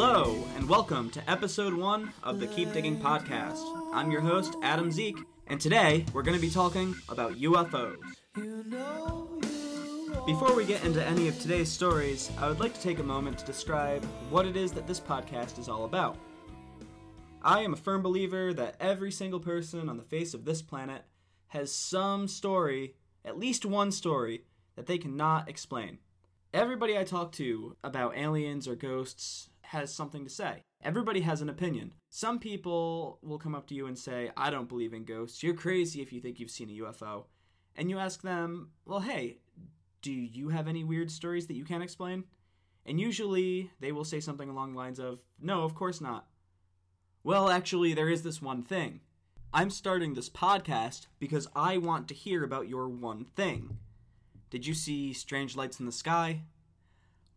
Hello, and welcome to episode one of the Keep Digging podcast. I'm your host, Adam Zeke, and today we're going to be talking about UFOs. Before we get into any of today's stories, I would like to take a moment to describe what it is that this podcast is all about. I am a firm believer that every single person on the face of this planet has some story, at least one story, that they cannot explain. Everybody I talk to about aliens or ghosts has something to say. Everybody has an opinion. Some people will come up to you and say, I don't believe in ghosts. You're crazy if you think you've seen a UFO. And you ask them, Well, hey, do you have any weird stories that you can't explain? And usually they will say something along the lines of, No, of course not. Well, actually, there is this one thing. I'm starting this podcast because I want to hear about your one thing. Did you see strange lights in the sky?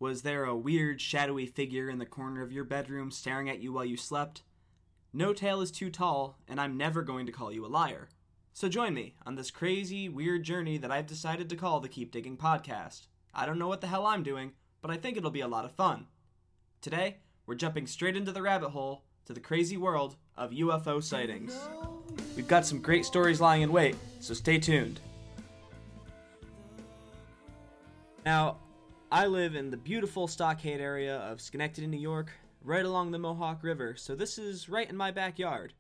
Was there a weird, shadowy figure in the corner of your bedroom staring at you while you slept? No tale is too tall, and I'm never going to call you a liar. So join me on this crazy, weird journey that I've decided to call the Keep Digging Podcast. I don't know what the hell I'm doing, but I think it'll be a lot of fun. Today, we're jumping straight into the rabbit hole to the crazy world of UFO sightings. We've got some great stories lying in wait, so stay tuned. Now, I live in the beautiful Stockade area of Schenectady, New York, right along the Mohawk River, so this is right in my backyard.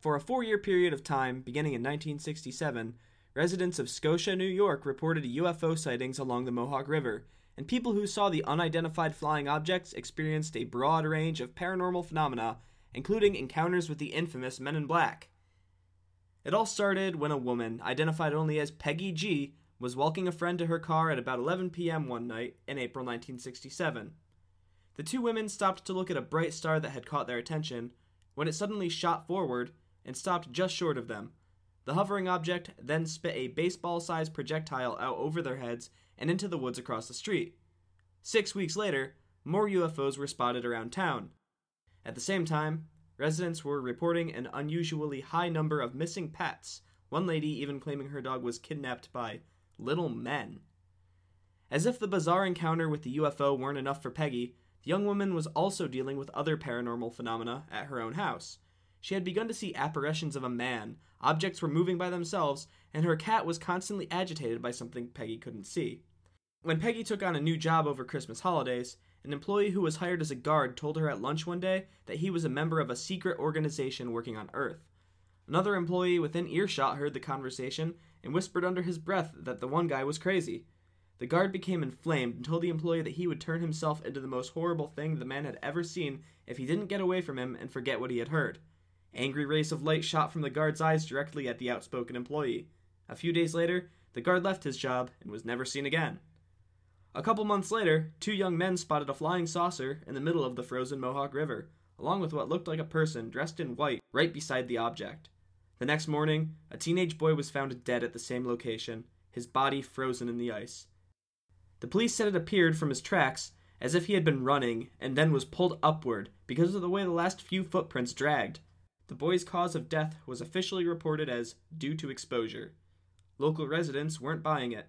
For a four year period of time, beginning in 1967, residents of Scotia, New York reported UFO sightings along the Mohawk River, and people who saw the unidentified flying objects experienced a broad range of paranormal phenomena, including encounters with the infamous Men in Black. It all started when a woman, identified only as Peggy G, was walking a friend to her car at about 11 p.m. one night in April 1967. The two women stopped to look at a bright star that had caught their attention when it suddenly shot forward and stopped just short of them. The hovering object then spit a baseball sized projectile out over their heads and into the woods across the street. Six weeks later, more UFOs were spotted around town. At the same time, residents were reporting an unusually high number of missing pets, one lady even claiming her dog was kidnapped by little men. As if the bizarre encounter with the UFO weren't enough for Peggy, the young woman was also dealing with other paranormal phenomena at her own house. She had begun to see apparitions of a man, objects were moving by themselves, and her cat was constantly agitated by something Peggy couldn't see. When Peggy took on a new job over Christmas holidays, an employee who was hired as a guard told her at lunch one day that he was a member of a secret organization working on Earth. Another employee within earshot heard the conversation and whispered under his breath that the one guy was crazy. The guard became inflamed and told the employee that he would turn himself into the most horrible thing the man had ever seen if he didn't get away from him and forget what he had heard. Angry rays of light shot from the guard's eyes directly at the outspoken employee. A few days later, the guard left his job and was never seen again. A couple months later, two young men spotted a flying saucer in the middle of the frozen Mohawk River, along with what looked like a person dressed in white right beside the object. The next morning, a teenage boy was found dead at the same location, his body frozen in the ice. The police said it appeared from his tracks as if he had been running and then was pulled upward because of the way the last few footprints dragged. The boy's cause of death was officially reported as due to exposure. Local residents weren't buying it.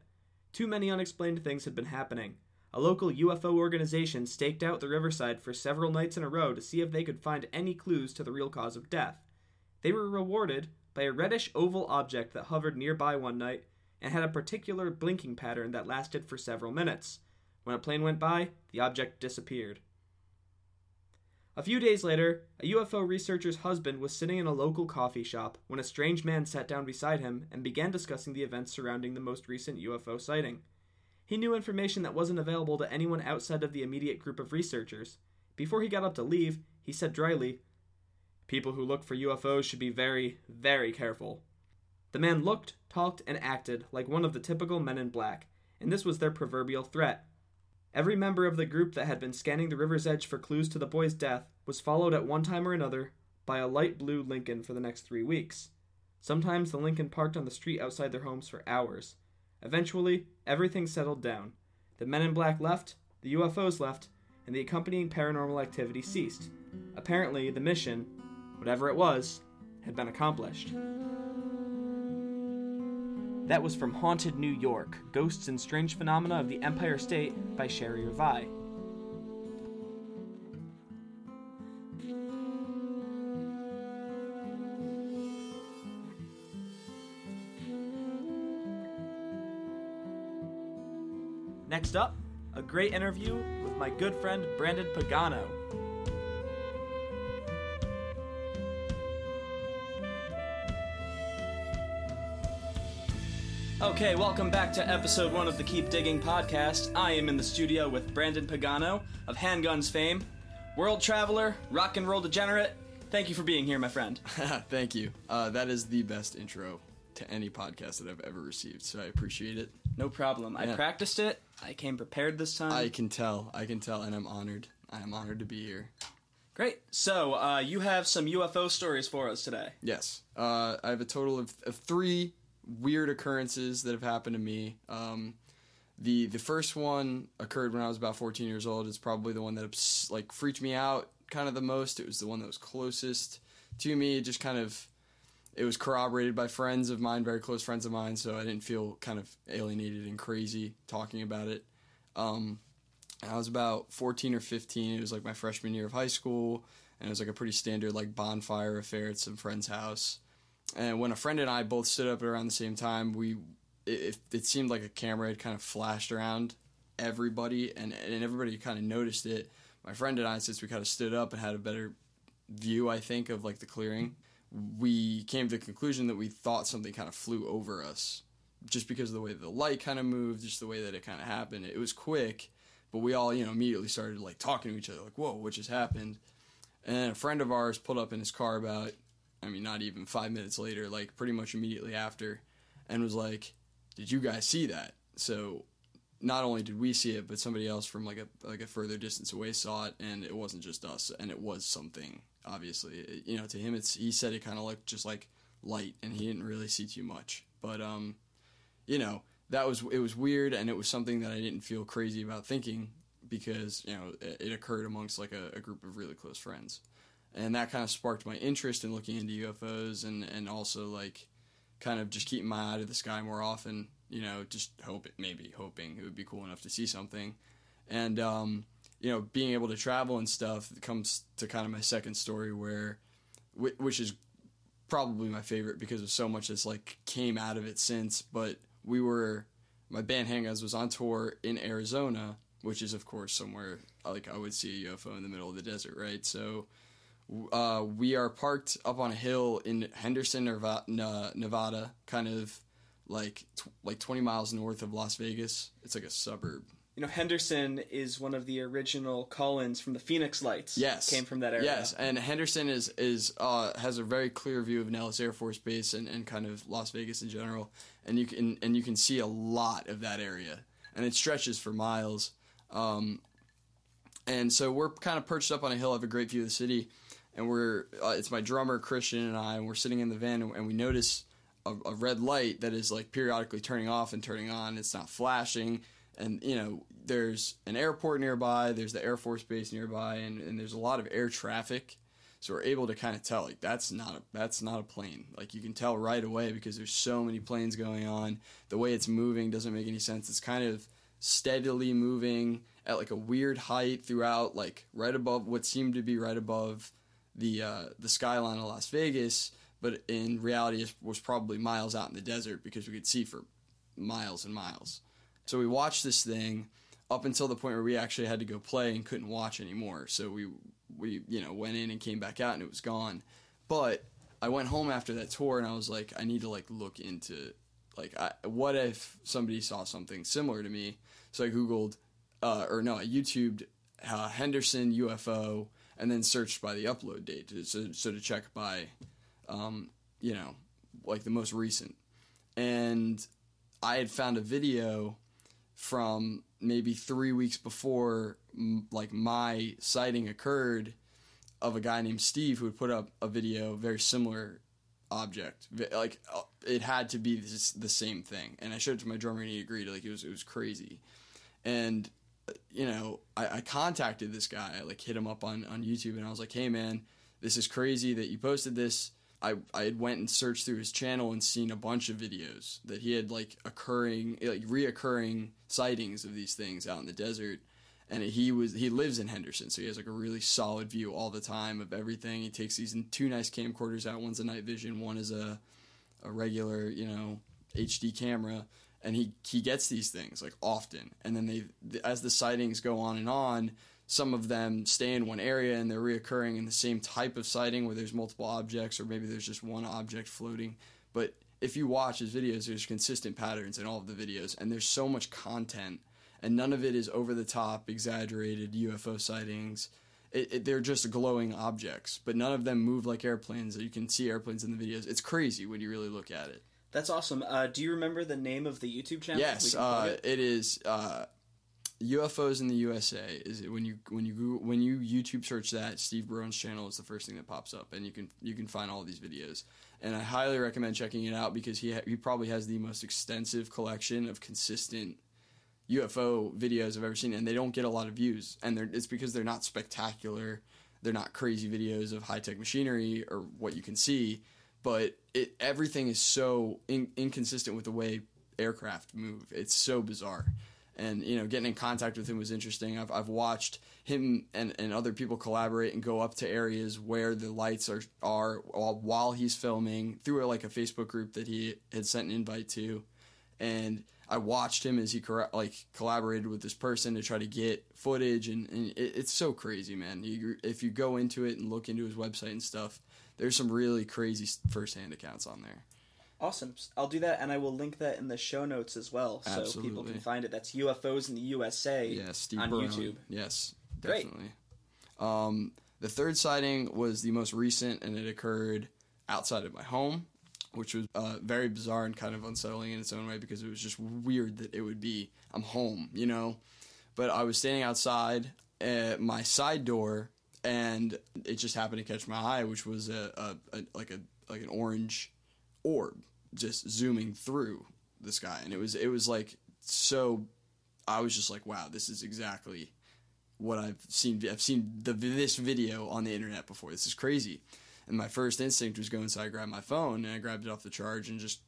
Too many unexplained things had been happening. A local UFO organization staked out the riverside for several nights in a row to see if they could find any clues to the real cause of death. They were rewarded by a reddish oval object that hovered nearby one night and had a particular blinking pattern that lasted for several minutes. When a plane went by, the object disappeared. A few days later, a UFO researcher's husband was sitting in a local coffee shop when a strange man sat down beside him and began discussing the events surrounding the most recent UFO sighting. He knew information that wasn't available to anyone outside of the immediate group of researchers. Before he got up to leave, he said dryly, People who look for UFOs should be very, very careful. The man looked, talked, and acted like one of the typical men in black, and this was their proverbial threat. Every member of the group that had been scanning the river's edge for clues to the boy's death was followed at one time or another by a light blue Lincoln for the next three weeks. Sometimes the Lincoln parked on the street outside their homes for hours. Eventually, everything settled down. The men in black left, the UFOs left, and the accompanying paranormal activity ceased. Apparently, the mission, whatever it was, had been accomplished. That was from Haunted New York Ghosts and Strange Phenomena of the Empire State by Cheri Revai. Next up, a great interview with my good friend Brandon Pagano. Okay, welcome back to episode one of the Keep Digging podcast. I am in the studio with Brandon Pagano of Handguns fame, world traveler, rock and roll degenerate. Thank you for being here, my friend. Thank you. Uh, that is the best intro to any podcast that I've ever received, so I appreciate it. No problem. I practiced it. I came prepared this time. I can tell, I can tell, and I'm honored. I am honored to be here. Great. So, uh, you have some UFO stories for us today. Yes, uh, I have a total of, of three weird occurrences that have happened to me. Um, the the first one occurred when I was about 14 years old. It's probably the one that like freaked me out kind of the most. It was the one that was closest to me. It just kind of it was corroborated by friends of mine, very close friends of mine, so I didn't feel kind of alienated and crazy talking about it. Um, I was about 14 or 15. It was like my freshman year of high school, and it was like a pretty standard like bonfire affair at some friend's house. And when a friend and I both stood up at around the same time, we it, it, it seemed like a camera had kind of flashed around everybody, and and everybody kind of noticed it. My friend and I, since we kind of stood up and had a better view, I think, of like the clearing, we came to the conclusion that we thought something kind of flew over us, just because of the way the light kind of moved, just the way that it kind of happened. It was quick, but we all you know immediately started like talking to each other, like, "Whoa, what just happened?" And a friend of ours pulled up in his car about, I mean, not even five minutes later, like pretty much immediately after, and was like, "Did you guys see that?" So, not only did we see it, but somebody else from like a like a further distance away saw it, and it wasn't just us, and it was something. Obviously, It- you know, to him, it's he said it kind of looked just like light, and he didn't really see too much. But um, you know, that was it was weird, and it was something that I didn't feel crazy about thinking because you know it, it occurred amongst like a, a group of really close friends, and that kind of sparked my interest in looking into UFOs and and also like kind of just keeping my eye to the sky more often. You know, just hope it maybe hoping it would be cool enough to see something, and um, you know, being able to travel and stuff comes to kind of my second story where, which is probably my favorite because of so much that's like came out of it since. But we were my band Handguns was on tour in Arizona, which is of course somewhere like I would see a UFO in the middle of the desert, right? So uh, we are parked up on a hill in Henderson, Nevada, kind of like like 20 miles north of Las Vegas. It's like a suburb. You know, Henderson is one of the original call-ins from the Phoenix Lights. Yes, came from that area. Yes, and Henderson is is uh, has a very clear view of Nellis Air Force Base and, and kind of Las Vegas in general, and you can and you can see a lot of that area, and it stretches for miles. Um, and so we're kind of perched up on a hill, have a great view of the city, and we're uh, it's my drummer Christian and I, and we're sitting in the van, and, and we notice a, a red light that is like periodically turning off and turning on. It's not flashing, and you know there's an airport nearby, there's the Air Force Base nearby, and, and there's a lot of air traffic. So we're able to kind of tell like that's not a that's not a plane. Like you can tell right away because there's so many planes going on. The way it's moving doesn't make any sense. It's kind of steadily moving at like a weird height throughout, like right above what seemed to be right above the uh, the skyline of Las Vegas, but in reality it was probably miles out in the desert because we could see for miles and miles. So we watched this thing up until the point where we actually had to go play and couldn't watch anymore. So we we you know went in and came back out and it was gone. But I went home after that tour and I was like, I need to like look into like I, what if somebody saw something similar to me. So I googled uh, or no, I YouTubed uh, Henderson UFO and then searched by the upload date so, so to check by um, you know like the most recent. And I had found a video from maybe three weeks before like my sighting occurred of a guy named Steve who had put up a video very similar object. Like uh, it had to be this, the same thing. And I showed it to my drummer and he agreed like it was it was crazy. And you know I, I contacted this guy I like hit him up on on YouTube and I was like hey man this is crazy that you posted this. I, I had went and searched through his channel and seen a bunch of videos that he had like occurring like reoccurring sightings of these things out in the desert and he was he lives in Henderson so he has like a really solid view all the time of everything. He takes these two nice camcorders out one's a night vision one is a a regular you know HD camera and he he gets these things like often, and then they as the sightings go on and on. Some of them stay in one area and they're reoccurring in the same type of sighting where there's multiple objects, or maybe there's just one object floating. But if you watch his videos, there's consistent patterns in all of the videos, and there's so much content, and none of it is over the top, exaggerated UFO sightings. It, it, they're just glowing objects, but none of them move like airplanes. You can see airplanes in the videos. It's crazy when you really look at it. That's awesome. Uh, do you remember the name of the YouTube channel? Yes, uh, it? it is uh, UFOs in the USA. Is it when you when you Google, when you YouTube search that Steve Barone's channel is the first thing that pops up, and you can you can find all these videos. And I highly recommend checking it out because he ha- he probably has the most extensive collection of consistent UFO videos I've ever seen, and they don't get a lot of views, and it's because they're not spectacular. They're not crazy videos of high tech machinery or what you can see, but it everything is so in, inconsistent with the way aircraft move. It's so bizarre. And you know getting in contact with him was interesting. I've, I've watched him and, and other people collaborate and go up to areas where the lights are are while while he's filming through like a facebook group that he had sent an invite to. And i watched him as he like collaborated with this person to try to get footage. And, and it, it's so crazy man. You, if you go into it and look into his website and stuff there's some really crazy firsthand accounts on there Awesome. I'll do that, and I will link that in the show notes as well, so Absolutely. people can find it. That's UFOs in the USA yes, Steve on Barone. YouTube. Yes, definitely. Um, the third sighting was the most recent, and it occurred outside of my home, which was uh, very bizarre and kind of unsettling in its own way because it was just weird that it would be I'm home, you know. But I was standing outside at my side door, and it just happened to catch my eye, which was a, a, a like a like an orange orb just zooming through the sky. And it was it was like so I was just like wow this is exactly what I've seen. I've seen the this video on the internet before. This is crazy. And my first instinct was go inside grab my phone and I grabbed it off the charge and just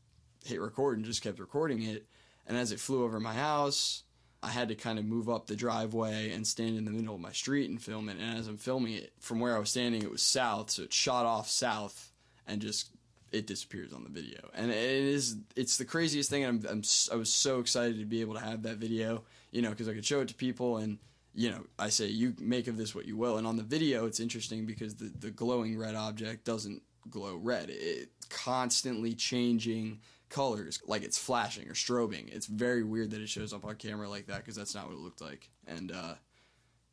hit record and just kept recording it. And as it flew over my house I had to kind of move up the driveway and stand in the middle of my street and film it and as I'm filming it from where I was standing it was south so it shot off south and just it disappears on the video, and it is it's the craziest thing. I'm, I'm I was so excited to be able to have that video, you know, because I could show it to people, and you know, I say you make of this what you will. And on the video, it's interesting because the the glowing red object doesn't glow red; it constantly changing colors, like it's flashing or strobing. It's very weird that it shows up on camera like that because that's not what it looked like, and. uh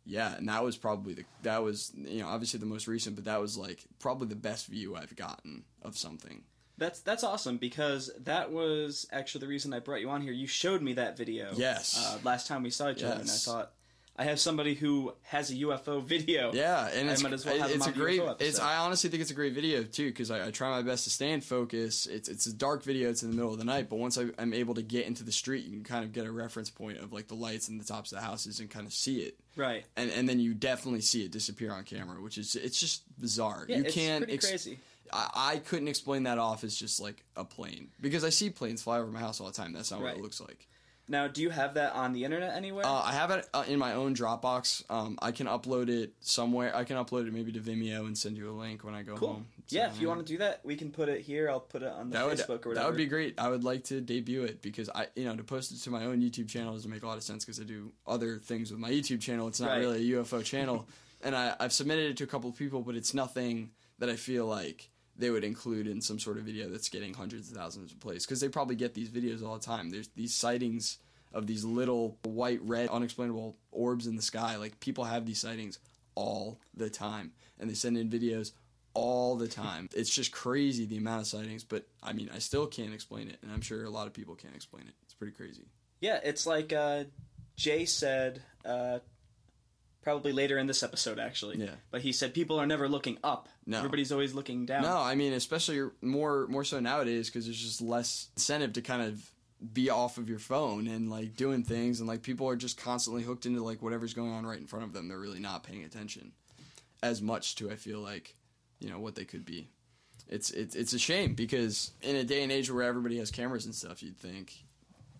yeah, and that was probably the that was you know obviously the most recent, but that was like probably the best view I've gotten of something. That's that's awesome because that was actually the reason I brought you on here. You showed me that video. Yes. Uh, last time we saw each yes. other, and I thought I have somebody who has a UFO video. Yeah, and it's, I might as well have it's a great. It's I honestly think it's a great video too because I, I, try my best to stay in focus. It's it's a dark video. It's in the middle of the night, but once I, am able to get into the street, you can kind of get a reference point of like the lights and the tops of the houses and kind of see it. Right. And and then you definitely see it disappear on camera, which is it's just bizarre. Yeah, you it's can't pretty ex- crazy. I, I couldn't explain that off as just like a plane because I see planes fly over my house all the time. That's not Right. what it looks like. Now, do you have that on the internet anywhere? Uh, I have it uh, in my own Dropbox. Um, I can upload it somewhere. I can upload it maybe to Vimeo and send you a link when I go cool. home. yeah, if you want to do that, we can put it here. I'll put it on the that would Facebook or whatever. that would be great. I would like to debut it because I you know to post it to my own YouTube channel doesn't make a lot of sense because I do other things with my YouTube channel. It's not Right. really a UFO channel, and I, I've submitted it to a couple of people, but it's nothing that I feel like they would include in some sort of video that's getting hundreds of thousands of plays because they probably get these videos all the time. There's these sightings of these little white, red, unexplainable orbs in the sky. Like people have these sightings all the time, and they send in videos all the time. It's just crazy the amount of sightings, but I mean, I still can't explain it, and I'm sure a lot of people can't explain it. It's pretty crazy. Yeah, it's like uh, Jay said, uh, probably later in this episode, actually. Yeah. But he said people are never looking up. No. Everybody's always looking down. No, I mean, especially more more so nowadays because there's just less incentive to kind of be off of your phone and like doing things, and like people are just constantly hooked into like whatever's going on right in front of them. They're really not paying attention as much to I feel like you know what they could be. It's it's it's a shame because in a day and age where everybody has cameras and stuff, you'd think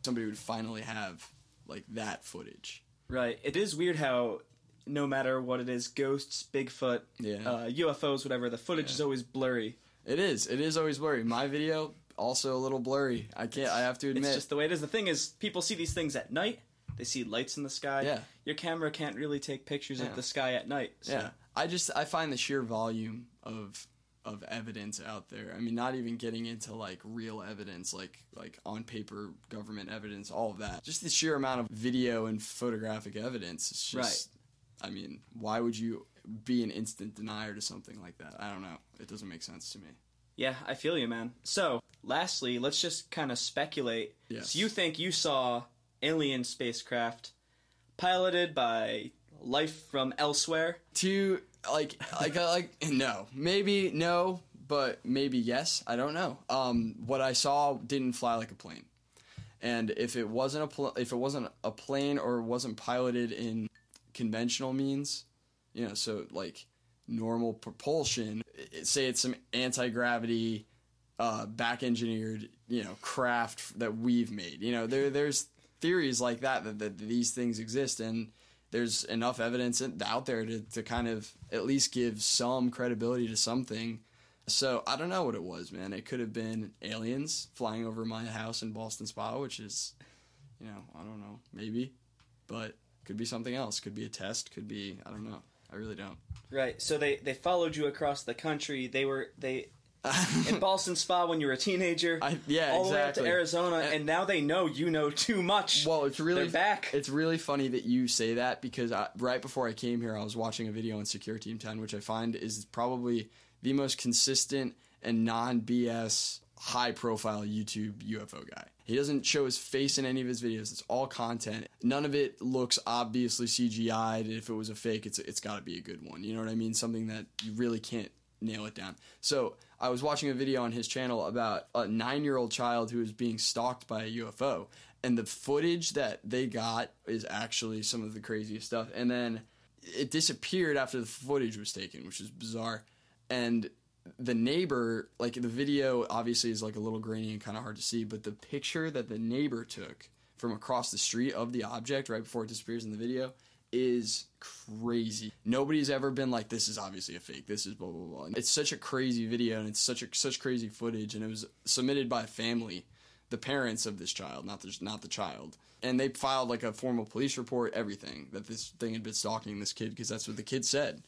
somebody would finally have like that footage. Right. It is weird how no matter what it is, ghosts, Bigfoot, Yeah. uh, UFOs, whatever, the footage Yeah. is always blurry. It is. It is always blurry. My video, also a little blurry. I can't. I have to admit. It's just the way it is. The thing is, people see these things at night. They see lights in the sky. Yeah. Your camera can't really take pictures Yeah. of the sky at night. So. Yeah, I just I find the sheer volume of of evidence out there. I mean, not even getting into like real evidence, like like on paper government evidence, all of that. Just the sheer amount of video and photographic evidence. It's just, I mean, why would you be an instant denier to something like that? I don't know. It doesn't make sense to me. Yeah, I feel you, man. So, lastly, let's just kind of speculate. Yes. So, you think you saw alien spacecraft piloted by life from elsewhere? to like like like no maybe no but maybe yes i don't know um what i saw didn't fly like a plane and if it wasn't a pl- if it wasn't a plane or wasn't piloted in conventional means you know so like normal propulsion say it's some anti-gravity uh, back engineered you know craft that we've made. You know there there's theories like that that, that these things exist and there's enough evidence out there to, to kind of at least give some credibility to something. So i don't know what it was man. It could have been aliens flying over my house in Ballston Spa which is you know i don't know maybe but could be something else could be a test could be i don't know i really don't Right. So they they followed you across the country. They were they in Ballston Spa when you were a teenager. I, yeah all the way out exactly to Arizona, and now they know you know too much. Well, it's really They're back. It's really funny that you say that because I, right before I came here, I was watching a video on Secure Team Ten, which I find is probably the most consistent and non BS high profile YouTube UFO guy. He doesn't show his face in any of his videos. It's all content. None of it looks obviously CGI'd. If it was a fake, it's it's got to be a good one. You know what I mean? Something that you really can't nail it down. So I was watching a video on his channel about a nine year old child who was being stalked by a UFO. And the footage that they got is actually some of the craziest stuff. And then it disappeared after the footage was taken, which is bizarre. And the neighbor, like the video obviously is like a little grainy and kind of hard to see, but the picture that the neighbor took from across the street of the object right before it disappears in the video is crazy. Nobody's ever been like, this is obviously a fake. This is blah blah blah. And it's such a crazy video and it's such a such crazy footage, and it was submitted by a family, the parents of this child, not the not the child. And they filed like a formal police report, everything that this thing had been stalking this kid because that's what the kid said,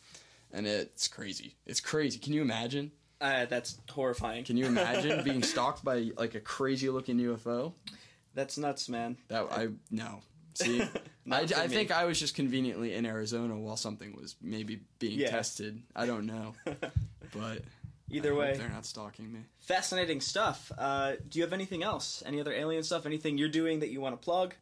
and it's crazy. It's crazy. Can you imagine? uh, that's horrifying. Can you imagine being stalked by like a crazy looking UFO? That's nuts, man. That I no. See, I, I think I was just conveniently in Arizona while something was maybe being Yeah. tested. I don't know, but Either I way, they're not stalking me. fascinating stuff. Uh, do you have anything else? Any other alien stuff? Anything you're doing that you want to plug?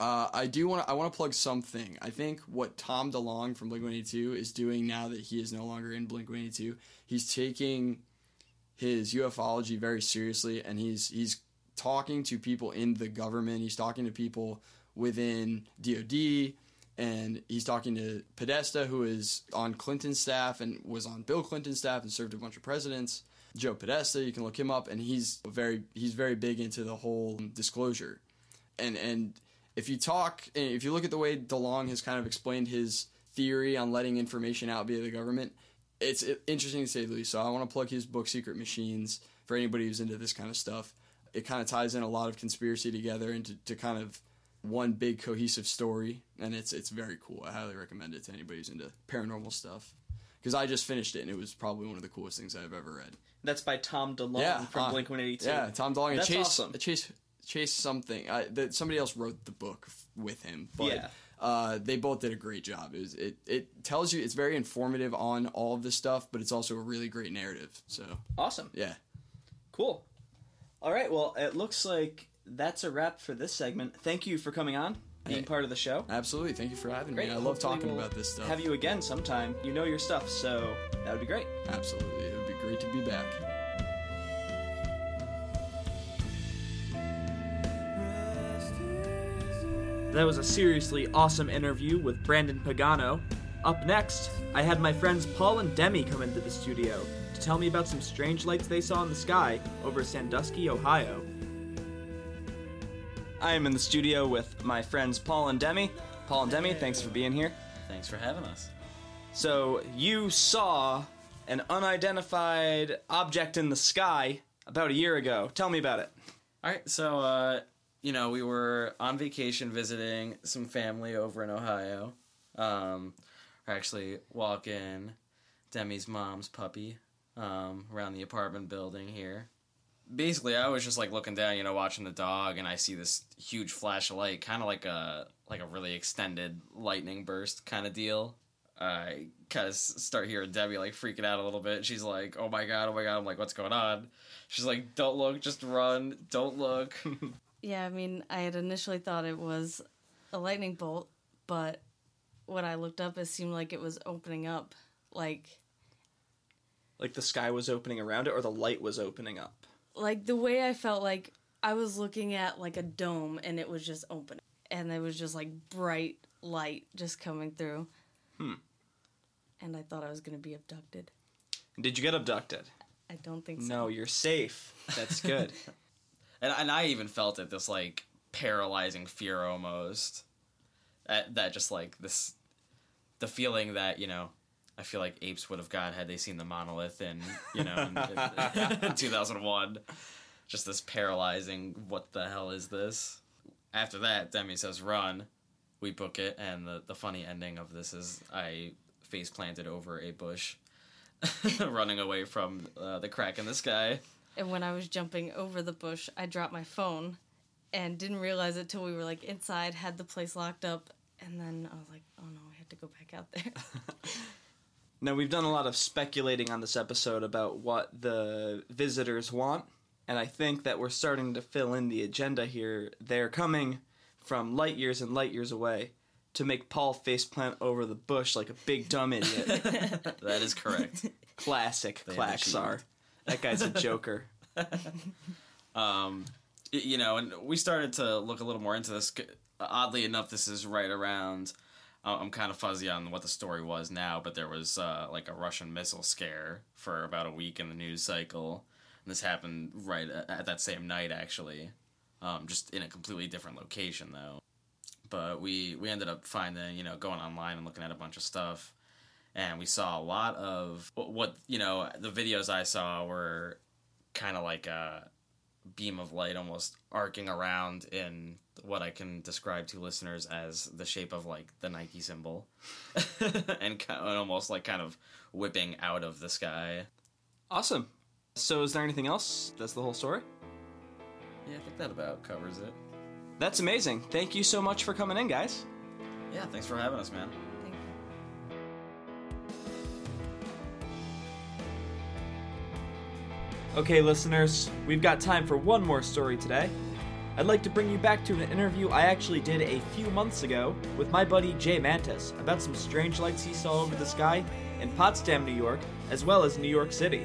Uh, I do want to. I want to plug something. I think what Tom DeLonge from Blink One Eighty Two is doing now that he is no longer in Blink One Eighty Two, he's taking his ufology very seriously, and he's he's talking to people in the government. He's talking to people within DoD, and he's talking to Podesta, who is on Clinton's staff and was on Bill Clinton's staff and served a bunch of presidents. Joe Podesta, you can look him up, and he's very he's very big into the whole disclosure and and if you talk if you look at the way DeLonge has kind of explained his theory on letting information out via the government, it's interesting to say the least. So I want to plug his book Secret Machines for anybody who's into this kind of stuff. It kind of ties in a lot of conspiracy together into to kind of one big cohesive story, and it's it's very cool. I highly recommend it to anybody who's into paranormal stuff. Because I just finished it, and it was probably one of the coolest things I've ever read. That's by Tom DeLonge Yeah, from uh, Blink 182. Yeah, Tom DeLonge. That's Chase, awesome. Chase, Chase something. I, that somebody else wrote the book with him, but Yeah. uh, they both did a great job. It, was, it it tells you it's very informative on all of this stuff, but it's also a really great narrative. So Awesome. yeah, Cool. All right. Well, it looks like that's a wrap for this segment. Thank you for coming on, being Hey. part of the show. absolutely. Thank you for having Great. me. I love talking we'll about this stuff. Have you again sometime. You know your stuff, so that would be great. Absolutely, it would be great to be back. That was a seriously awesome interview with Brandon Pagano. Up next, I had my friends Paul and Demi come into the studio to tell me about some strange lights they saw in the sky over Sandusky, Ohio. I am in the studio with my friends Paul and Demi. Paul and Demi, thanks for being here. Thanks for having us. So, you saw an unidentified object in the sky about a year ago. Tell me about it. All right, so uh, you know we were on vacation visiting some family over in Ohio. Um, actually walking Demi's mom's puppy um, around the apartment building here. Basically, I was just like looking down, you know, watching the dog, and I see this huge flash of light, kind of like a like a really extended lightning burst kind of deal. I kind of start hearing Debbie like freaking out a little bit. She's like, "Oh my god, oh my god!" I'm like, "What's going on?" She's like, "Don't look, just run. Don't look." Yeah, I mean, I had initially thought it was a lightning bolt, but when I looked up, it seemed like it was opening up. Like, Like the sky was opening around it, or the light was opening up. like the way I felt like I was looking at like a dome and it was just open, and there was just like bright light just coming through. Hmm. And I thought I was gonna be abducted. Did you get abducted? I don't think so. No, you're safe. That's good. and and I even felt it this like paralyzing fear almost. That that just like this, the feeling that you know, I feel like apes would have got had they seen the monolith in you know in, 2001. Just this paralyzing. What the hell is this? After that, Demi says run. We book it, and the the funny ending of this is I face planted over a bush, running away from uh, the crack in the sky. And when I was jumping over the bush, I dropped my phone and didn't realize it till we were like inside, had the place locked up, and then I was like, oh no, I had to go back out there. Now, we've done a lot of speculating on this episode about what the visitors want, and I think that we're starting to fill in the agenda here. They're coming from light years and light years away to make Paul faceplant over the bush like a big dumb idiot. That is correct. Classic They have Claxar. That guy's a joker. um, you know, and we started to look a little more into this. Oddly enough, this is right around. I'm kind of fuzzy on what the story was now, but there was uh, like a Russian missile scare for about a week in the news cycle, and this happened right at, at that same night, actually, um, just in a completely different location though. But we we ended up finding, you know, going online and looking at a bunch of stuff, and we saw a lot of what you know. The videos I saw were kind of like a beam of light almost arcing around in what I can describe to listeners as the shape of like the Nike symbol and ki- and almost like kind of whipping out of the sky. Awesome. So, is there anything else? That's the whole story? Yeah, I think that about covers it. That's amazing. Thank you so much for coming in, guys. Yeah, thanks for having us, man. Okay, listeners, we've got time for one more story today. I'd like to bring you back to an interview I actually did a few months ago with my buddy Jay Mantis about some strange lights he saw over the sky in Potsdam, New York, as well as New York City.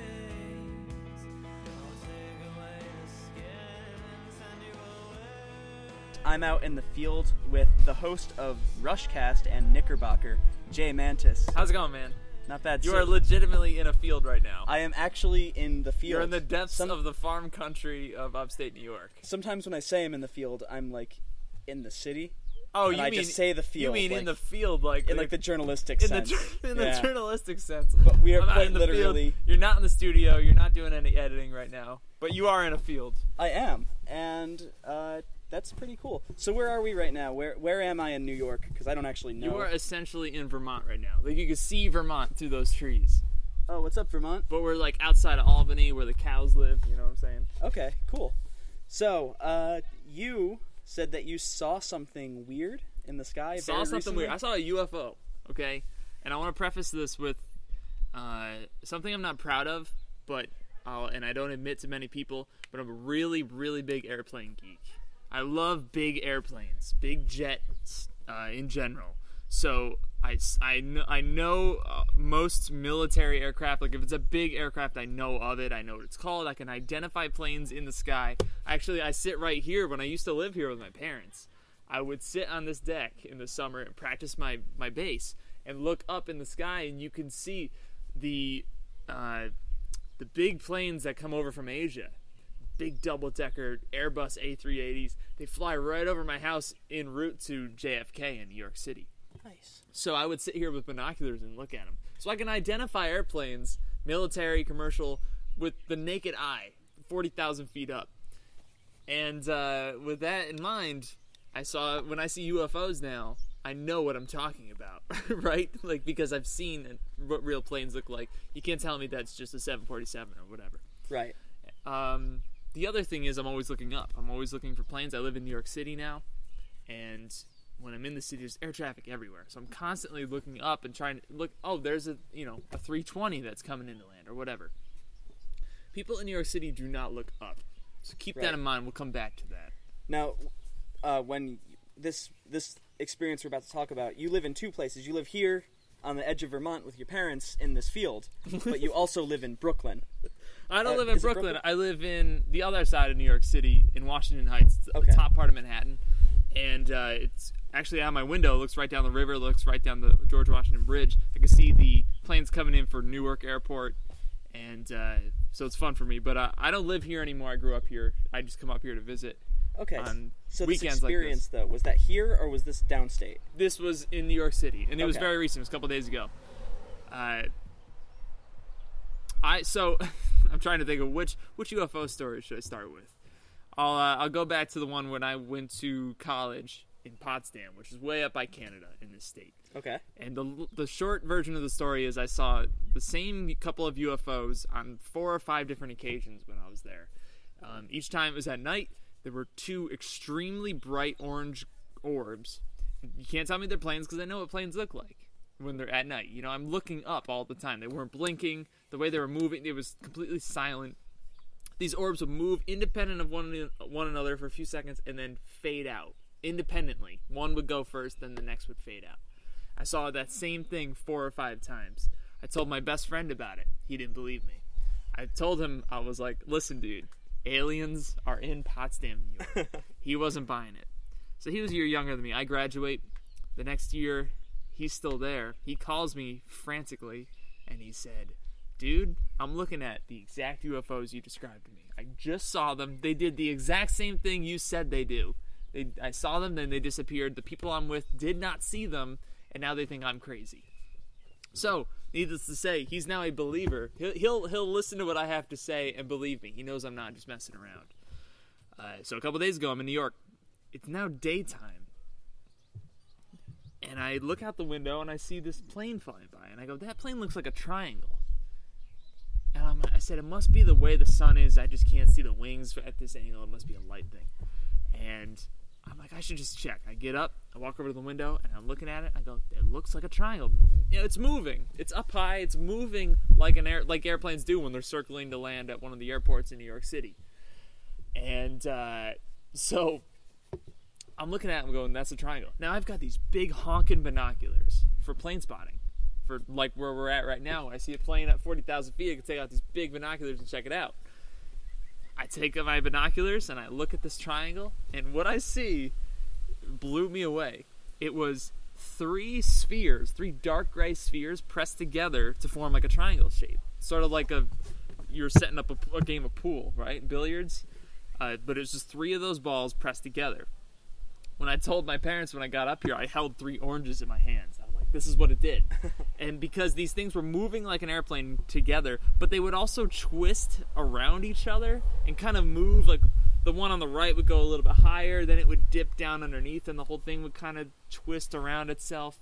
I'm out in the field with the host of Rushcast and Knickerbocker, Jay Mantis. How's it going, man? Not bad. You So- are legitimately in a field right now. I am actually in the field. You're in the depths Some- of the farm country of upstate New York. Sometimes when I say I'm in the field, I'm like in the city. Oh, you I mean just say the You field, mean in the field, like In like the journalistic in sense. jour- in the Yeah. journalistic sense. But we are I'm quite in the literally- Field. You're not in the studio. You're not doing any editing right now, but you are in a field. I am, and uh, that's pretty cool. So where are we right now? Where where am I in New York? Because I don't actually know. You are essentially in Vermont right now. Like you can see Vermont through those trees, oh, what's up, Vermont? but we're like outside of Albany, where the cows live. You know what I'm saying? Okay, cool. So uh, you said that you saw something weird in the sky. saw something recently? weird. I saw a UFO. Okay, and I want to preface this with uh, something I'm not proud of, but I'll, and I don't admit to many people, but I'm a really, really big airplane geek. I love big airplanes, big jets uh, in general. So I, I know, I know uh, most military aircraft. Like if it's a big aircraft, I know of it. I know what it's called. I can identify planes in the sky. Actually, I sit right here when I used to live here with my parents. I would sit on this deck in the summer and practice my, my bass and look up in the sky, and you can see the uh, the big planes that come over from Asia, big double decker Airbus A380s. They fly right over my house en route to JFK in New York City. Nice. So I would sit here with binoculars and look at them. So I can identify airplanes, military, commercial, with the naked eye forty thousand feet up. And uh, with that in mind, I saw when I see UFOs now, I know what I'm talking about, right? Like because I've seen what real planes look like. You can't tell me that's just a 747 or whatever. Right. Um, the other thing is I'm always looking up. I'm always looking for planes. I live in New York City now, and when I'm in the city, there's air traffic everywhere. So I'm constantly looking up and trying to look. Oh, there's a you know a 320 that's coming into land or whatever. People in New York City do not look up. So keep Right. that in mind. We'll come back to that. Now, uh, when this this experience we're about to talk about, you live in two places. You live here on the edge of Vermont with your parents in this field, but you also live in Brooklyn. I don't Uh, live in is it Brooklyn. Brooklyn? I live in the other side of New York City, in Washington Heights, the Okay. top part of Manhattan. And uh, it's actually out my window. It looks right down the river. Looks right down the George Washington Bridge. I can see the planes coming in for Newark Airport, and uh, so it's fun for me. But uh, I don't live here anymore. I grew up here. I just come up here to visit. Okay. On so this weekends like this. experience, though, was that here or was this downstate? This was in New York City, and it was very recent. It was a couple days ago. Uh, I so I'm trying to think of which which UFO story should I start with. I'll uh, I'll go back to the one when I went to college in Potsdam, which is way up by Canada in this state. Okay. And the the short version of the story is I saw the same couple of UFOs on four or five different occasions when I was there. Um, each time it was at night. There were two extremely bright orange orbs. You can't tell me they're planes because I know what planes look like when they're at night. You know, I'm looking up all the time. They weren't blinking. The way they were moving, it was completely silent. These orbs would move independent of one one another for a few seconds and then fade out independently. One would go first, then the next would fade out. I saw that same thing four or five times. I told my best friend about it. He didn't believe me. I told him I was like, "Listen, dude, aliens are in Potsdam, New York." he wasn't buying it. So he was a year younger than me. I graduate. The next year, he's still there. He calls me frantically and he said, Dude, I'm looking at the exact UFOs you described to me. I just saw them. They did the exact same thing you said they do. They, I saw them, then they disappeared. The people I'm with did not see them, and now they think I'm crazy. So, needless to say, he's now a believer. He'll he'll, he'll listen to what I have to say and believe me. He knows I'm not just messing around. Uh, so a couple days ago, I'm in New York. It's now daytime, and I look out the window and I see this plane flying by, and I go, "That plane looks like a triangle." And I'm, I said, "It must be the way the sun is. I just can't see the wings at this angle. It must be a light thing." And I'm like, I should just check. I get up, I walk over to the window, and I'm looking at it. I go, it looks like a triangle. It's moving. It's up high. It's moving like an air, like airplanes do when they're circling to land at one of the airports in New York City. And uh, so I'm looking at it. I'm going, that's a triangle. Now I've got these big honking binoculars for plane spotting. For like where we're at right now, When I see a plane at 40,000 feet. I can take out these big binoculars and check it out. I take my binoculars and I look at this triangle, and what I see blew me away. It was three spheres, three dark gray spheres pressed together to form like a triangle shape, sort of like a you're setting up a, a game of pool, right? Billiards, uh, but it was just three of those balls pressed together. When I told my parents when I got up here, I held three oranges in my hands. I was like, "This is what it did," and because these things were moving like an airplane together, but they would also twist around each other and kind of move like the one on the right would go a little bit higher, then it would dip down underneath, and the whole thing would kind of twist around itself.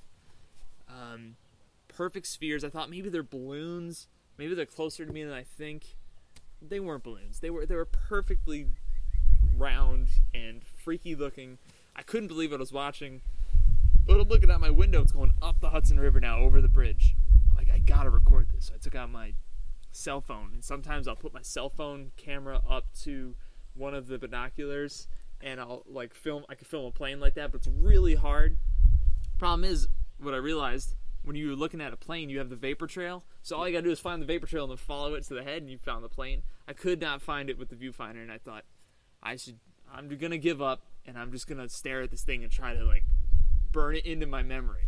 Um, perfect spheres. I thought maybe they're balloons. Maybe they're closer to me than I think. They weren't balloons. They were they were perfectly round and freaky looking. I couldn't believe what I was watching. But I'm looking out my window. It's going up the Hudson River now over the bridge. I'm like, I gotta record this. So I took out my cell phone, and sometimes I'll put my cell phone camera up to one of the binoculars, and I'll like film. I can film a plane like that, but it's really hard. Problem is, what I realized when you're looking at a plane, you have the vapor trail. So all you gotta do is find the vapor trail and then follow it to the head, and you found the plane. I could not find it with the viewfinder, and I thought I should. I'm gonna give up, and I'm just gonna stare at this thing and try to like burn it into my memory.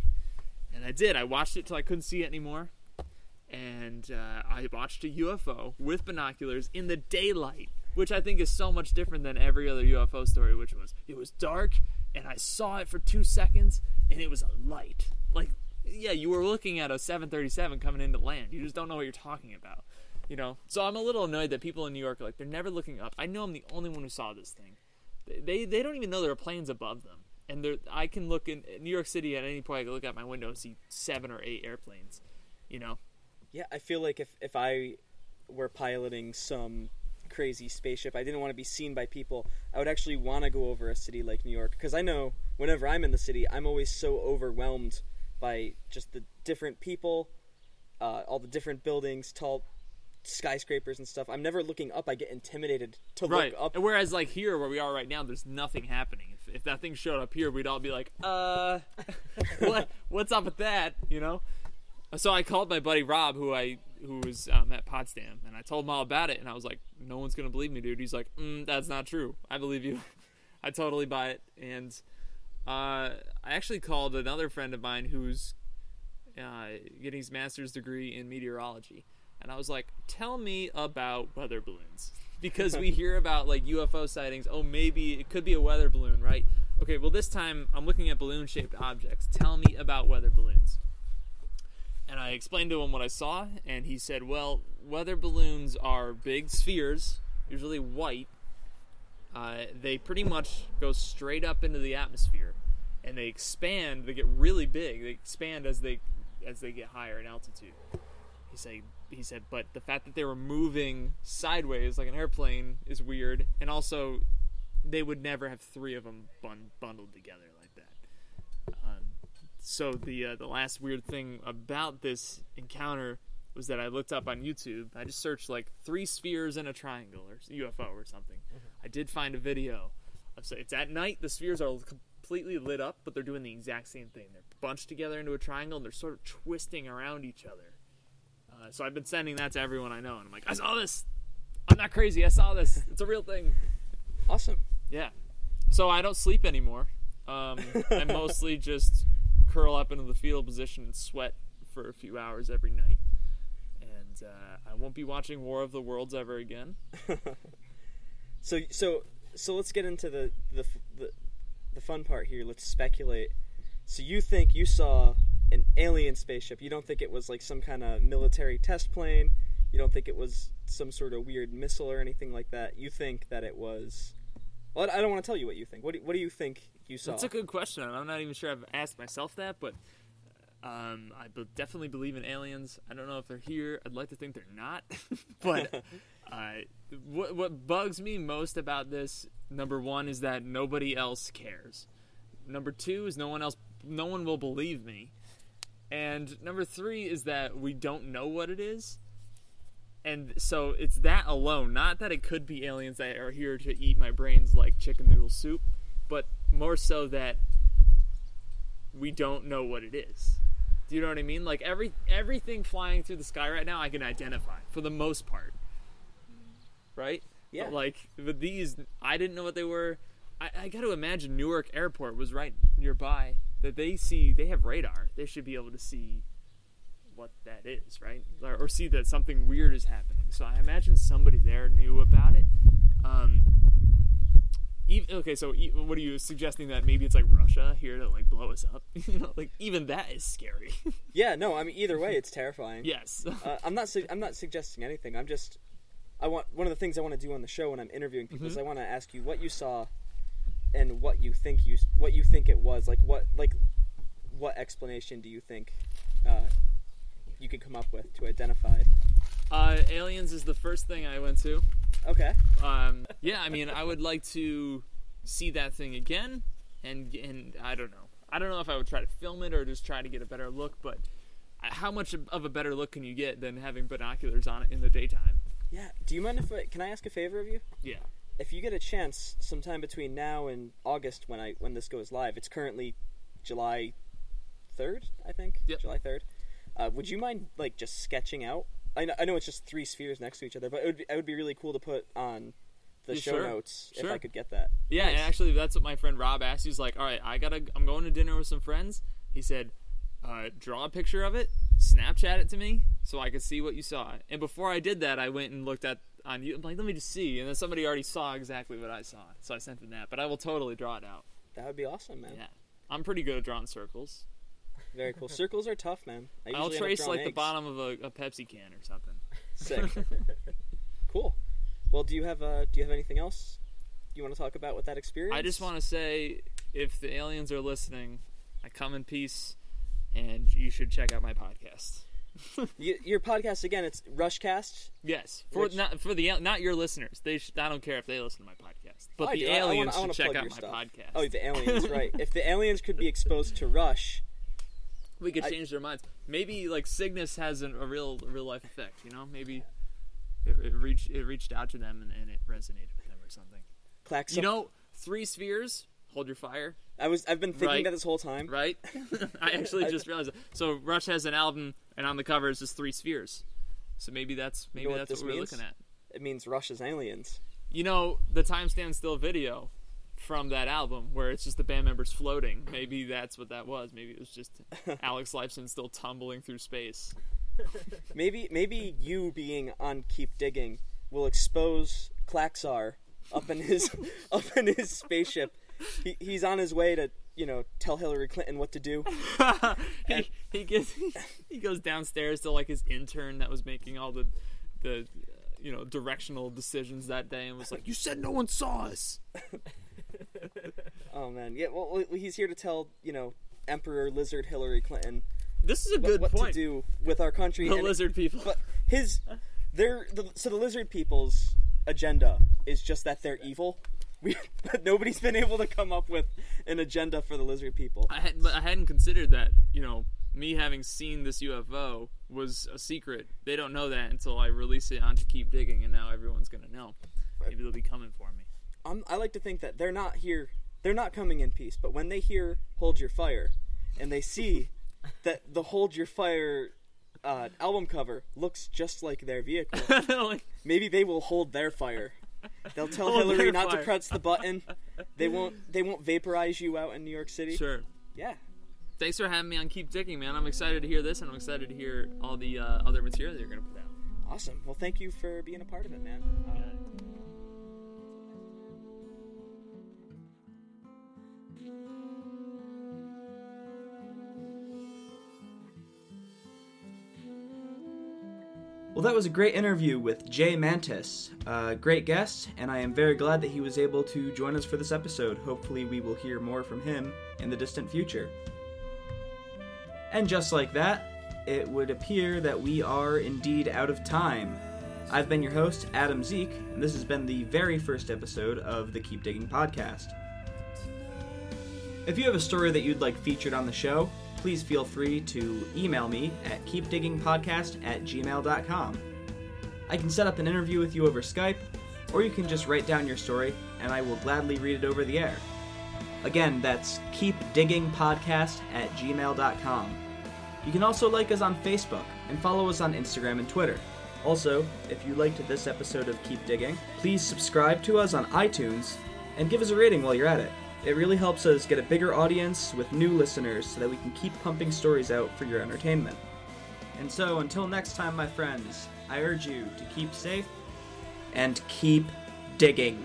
And I did. I watched it till I couldn't see it anymore, and uh, I watched a UFO with binoculars in the daylight, which I think is so much different than every other UFO story. Which was it was dark, and I saw it for two seconds, and it was a light. Like, yeah, you were looking at a 737 coming into land. You just don't know what you're talking about. You know, so I'm a little annoyed that people in New York are like they're never looking up. I know I'm the only one who saw this thing. They they, they don't even know there are planes above them, and there I can look in New York City at any point. I can look out my window and see seven or eight airplanes. You know, Yeah, I feel like if if I were piloting some crazy spaceship, I didn't want to be seen by people. I would actually want to go over a city like New York because I know whenever I'm in the city, I'm always so overwhelmed by just the different people, uh, all the different buildings, tall skyscrapers and stuff. I'm never looking up. I get intimidated to right? look up. And whereas like here where we are right now, there's nothing happening. If, that thing showed up here, we'd all be like, uh, what what's up with that? You know. So I called my buddy Rob, who I who was um, at Potsdam, and I told him all about it, and I was like, "No one's gonna believe me, dude." He's like, mm, "That's not true. I believe you. I totally buy it." And uh, I actually called another friend of mine who's uh, getting his master's degree in meteorology, and I was like, "Tell me about weather balloons." Because we hear about like UFO sightings. Oh, maybe it could be a weather balloon, right? Okay, well, this time I'm looking at balloon shaped objects. Tell me about weather balloons. And I explained to him what I saw, and he said, Well, weather balloons are big spheres, usually white. Uh, they pretty much go straight up into the atmosphere, and they expand. They get really big. They expand as they as they get higher in altitude. He said, he said, but the fact that they were moving sideways like an airplane is weird, and also they would never have three of them bun- bundled together like that. Um, so the uh, the last weird thing about this encounter was that I looked up on YouTube. I just searched like three spheres in a triangle or UFO or something. I did find a video. Of, so it's at night. The spheres are completely lit up, but they're doing the exact same thing. They're bunched together into a triangle and they're sort of twisting around each other. Uh, so I've been sending that to everyone I know, and I'm like, I saw this. I'm not crazy. I saw this. It's a real thing. Awesome. Yeah. So I don't sleep anymore. Um, I mostly just curl up into the fetal position and sweat for a few hours every night. And uh, I won't be watching War of the Worlds ever again. So so so let's get into the the the, the fun part here. Let's speculate. So you think you saw an alien spaceship? You don't think it was like some kind of military test plane? You don't think it was some sort of weird missile or anything like that? You think that it was? Well, I don't want to tell you what you think. What do, what do you think you saw? That's a good question. I'm not even sure I've asked myself that, but um, I be- definitely believe in aliens. I don't know if they're here. I'd like to think they're not. but uh, what, what bugs me most about this, number one, is that nobody else cares. Number two is no one else, no one will believe me. And number three is that we don't know what it is. And so it's that alone, not that it could be aliens that are here to eat my brains like chicken noodle soup, but more so that we don't know what it is. Do you know what I mean? Like every everything flying through the sky right now, I can identify for the most part. Right? Yeah. But like with these, I didn't know what they were. I, I got to imagine Newark Airport was right nearby. That they see, they have radar. They should be able to see what that is, right? Or, or see that something weird is happening. So I imagine somebody there knew about it. Um, even, okay, so what are you suggesting that maybe it's like Russia here to like blow us up? you know, like even that is scary. yeah, no. I mean, either way, it's terrifying. yes. uh, I'm not. Su- I'm not suggesting anything. I'm just. I want one of the things I want to do on the show when I'm interviewing people is I want to ask you what you saw, and what you think you what you think it was. Like what like what explanation do you think uh, you could come up with to identify? Uh, aliens is the first thing I went to. Okay. Um, yeah, I mean, I would like to see that thing again, and and I don't know. I don't know if I would try to film it or just try to get a better look, but how much of a better look can you get than having binoculars on it in the daytime? Yeah. Do you mind if I, can I ask a favor of you? Yeah. If you get a chance sometime between now and August when I when this goes live, it's currently July third, I think. Yep. July third. Uh, would you mind like just sketching out? I know, I know it's just three spheres next to each other, but it would be, it would be really cool to put on the Yeah, show sure. notes if I could get that. Yeah, and Nice. actually, that's what my friend Rob asked. He's like, "All right, I gotta, I'm going to dinner with some friends." He said, uh, "Draw a picture of it, Snapchat it to me, so I could see what you saw." And before I did that, I went and looked at on you. I'm like, "Let me just see," and then somebody already saw exactly what I saw, so I sent them that. But I will totally draw it out. That would be awesome, man. Yeah, I'm pretty good at drawing circles. Very cool. Circles are tough, man. I I'll usually end up trace like the bottom of a, a Pepsi can or something. Sick. cool. Well, do you have uh, do you have anything else you want to talk about with that experience? I just want to say, if the aliens are listening, I come in peace, and you should check out my podcast. Y your podcast again. It's Rushcast. Yes, for Which- not for the not your listeners. They sh- I don't care if they listen to my podcast, but oh, I the do. I- I wanna- aliens I wanna should check out your my stuff. podcast. Oh, the aliens, right? If the aliens could be exposed to Rush, we could I- change their minds. Maybe like Cygnus has an, a real real life effect. You know, maybe it, it reached it reached out to them and, and it resonated with them or something. Clax. You know, three spheres. Hold your fire. I was I've been thinking Right. that this whole time. right? I actually just realized. That. So Rush has an album, and on the cover is just three spheres. So maybe that's maybe know what that's this what we're means? looking at. It means Rush is aliens. You know, the time stand still video from that album where it's just the band members floating. Maybe that's what that was. Maybe it was just Alex Lifeson still tumbling through space. Maybe maybe you being on Keep Digging will expose Klaxar up in his up in his spaceship. He, he's on his way to you know tell Hillary Clinton what to do. he, he gets he goes downstairs to like his intern that was making all the the uh, you know directional decisions that day and was like, "You said no one saw us." Oh man, yeah. Well, he's here to tell you know Emperor Lizard Hillary Clinton This is a what, good what point. to do with our country. The and- lizard people. But his, their, the, so the lizard people's agenda is just that they're evil. We, nobody's been able to come up with an agenda for the lizard people. I had, but I hadn't considered that. You know, me having seen this UFO was a secret. They don't know that until I release it onto Keep Digging, and now everyone's gonna know. Maybe they'll be coming for me. I'm, I like to think that they're not here. They're not coming in peace. But when they hear "Hold Your Fire," and they see that the "Hold Your Fire" uh, album cover looks just like their vehicle, like, maybe they will hold their fire. They'll tell Hold Hillary their not to press the button. They won't. They won't vaporize you out in New York City. sure. Yeah. Thanks for having me on Keep Digging, man. I'm excited to hear this, and I'm excited to hear all the uh, other material that you're gonna put out. Awesome. Well, thank you for being a part of it, man. Uh, Well, that was a great interview with Jay Mantis, a great guest, and I am very glad that he was able to join us for this episode. Hopefully, we will hear more from him in the distant future. And just like that, it would appear that we are indeed out of time. I've been your host, Adam Zeke, and this has been the very first episode of the Keep Digging podcast. If you have a story that you'd like featured on the show, please feel free to email me at keepdiggingpodcast at gmail.com. I can set up an interview with you over Skype, or you can just write down your story, and I will gladly read it over the air. Again, that's keepdiggingpodcast at gmail.com. You can also like us on Facebook and follow us on Instagram and Twitter. Also, if you liked this episode of Keep Digging, please subscribe to us on iTunes and give us a rating while you're at it. It really helps us get a bigger audience with new listeners so that we can keep pumping stories out for your entertainment. And so, until next time, my friends, I urge you to keep safe and keep digging.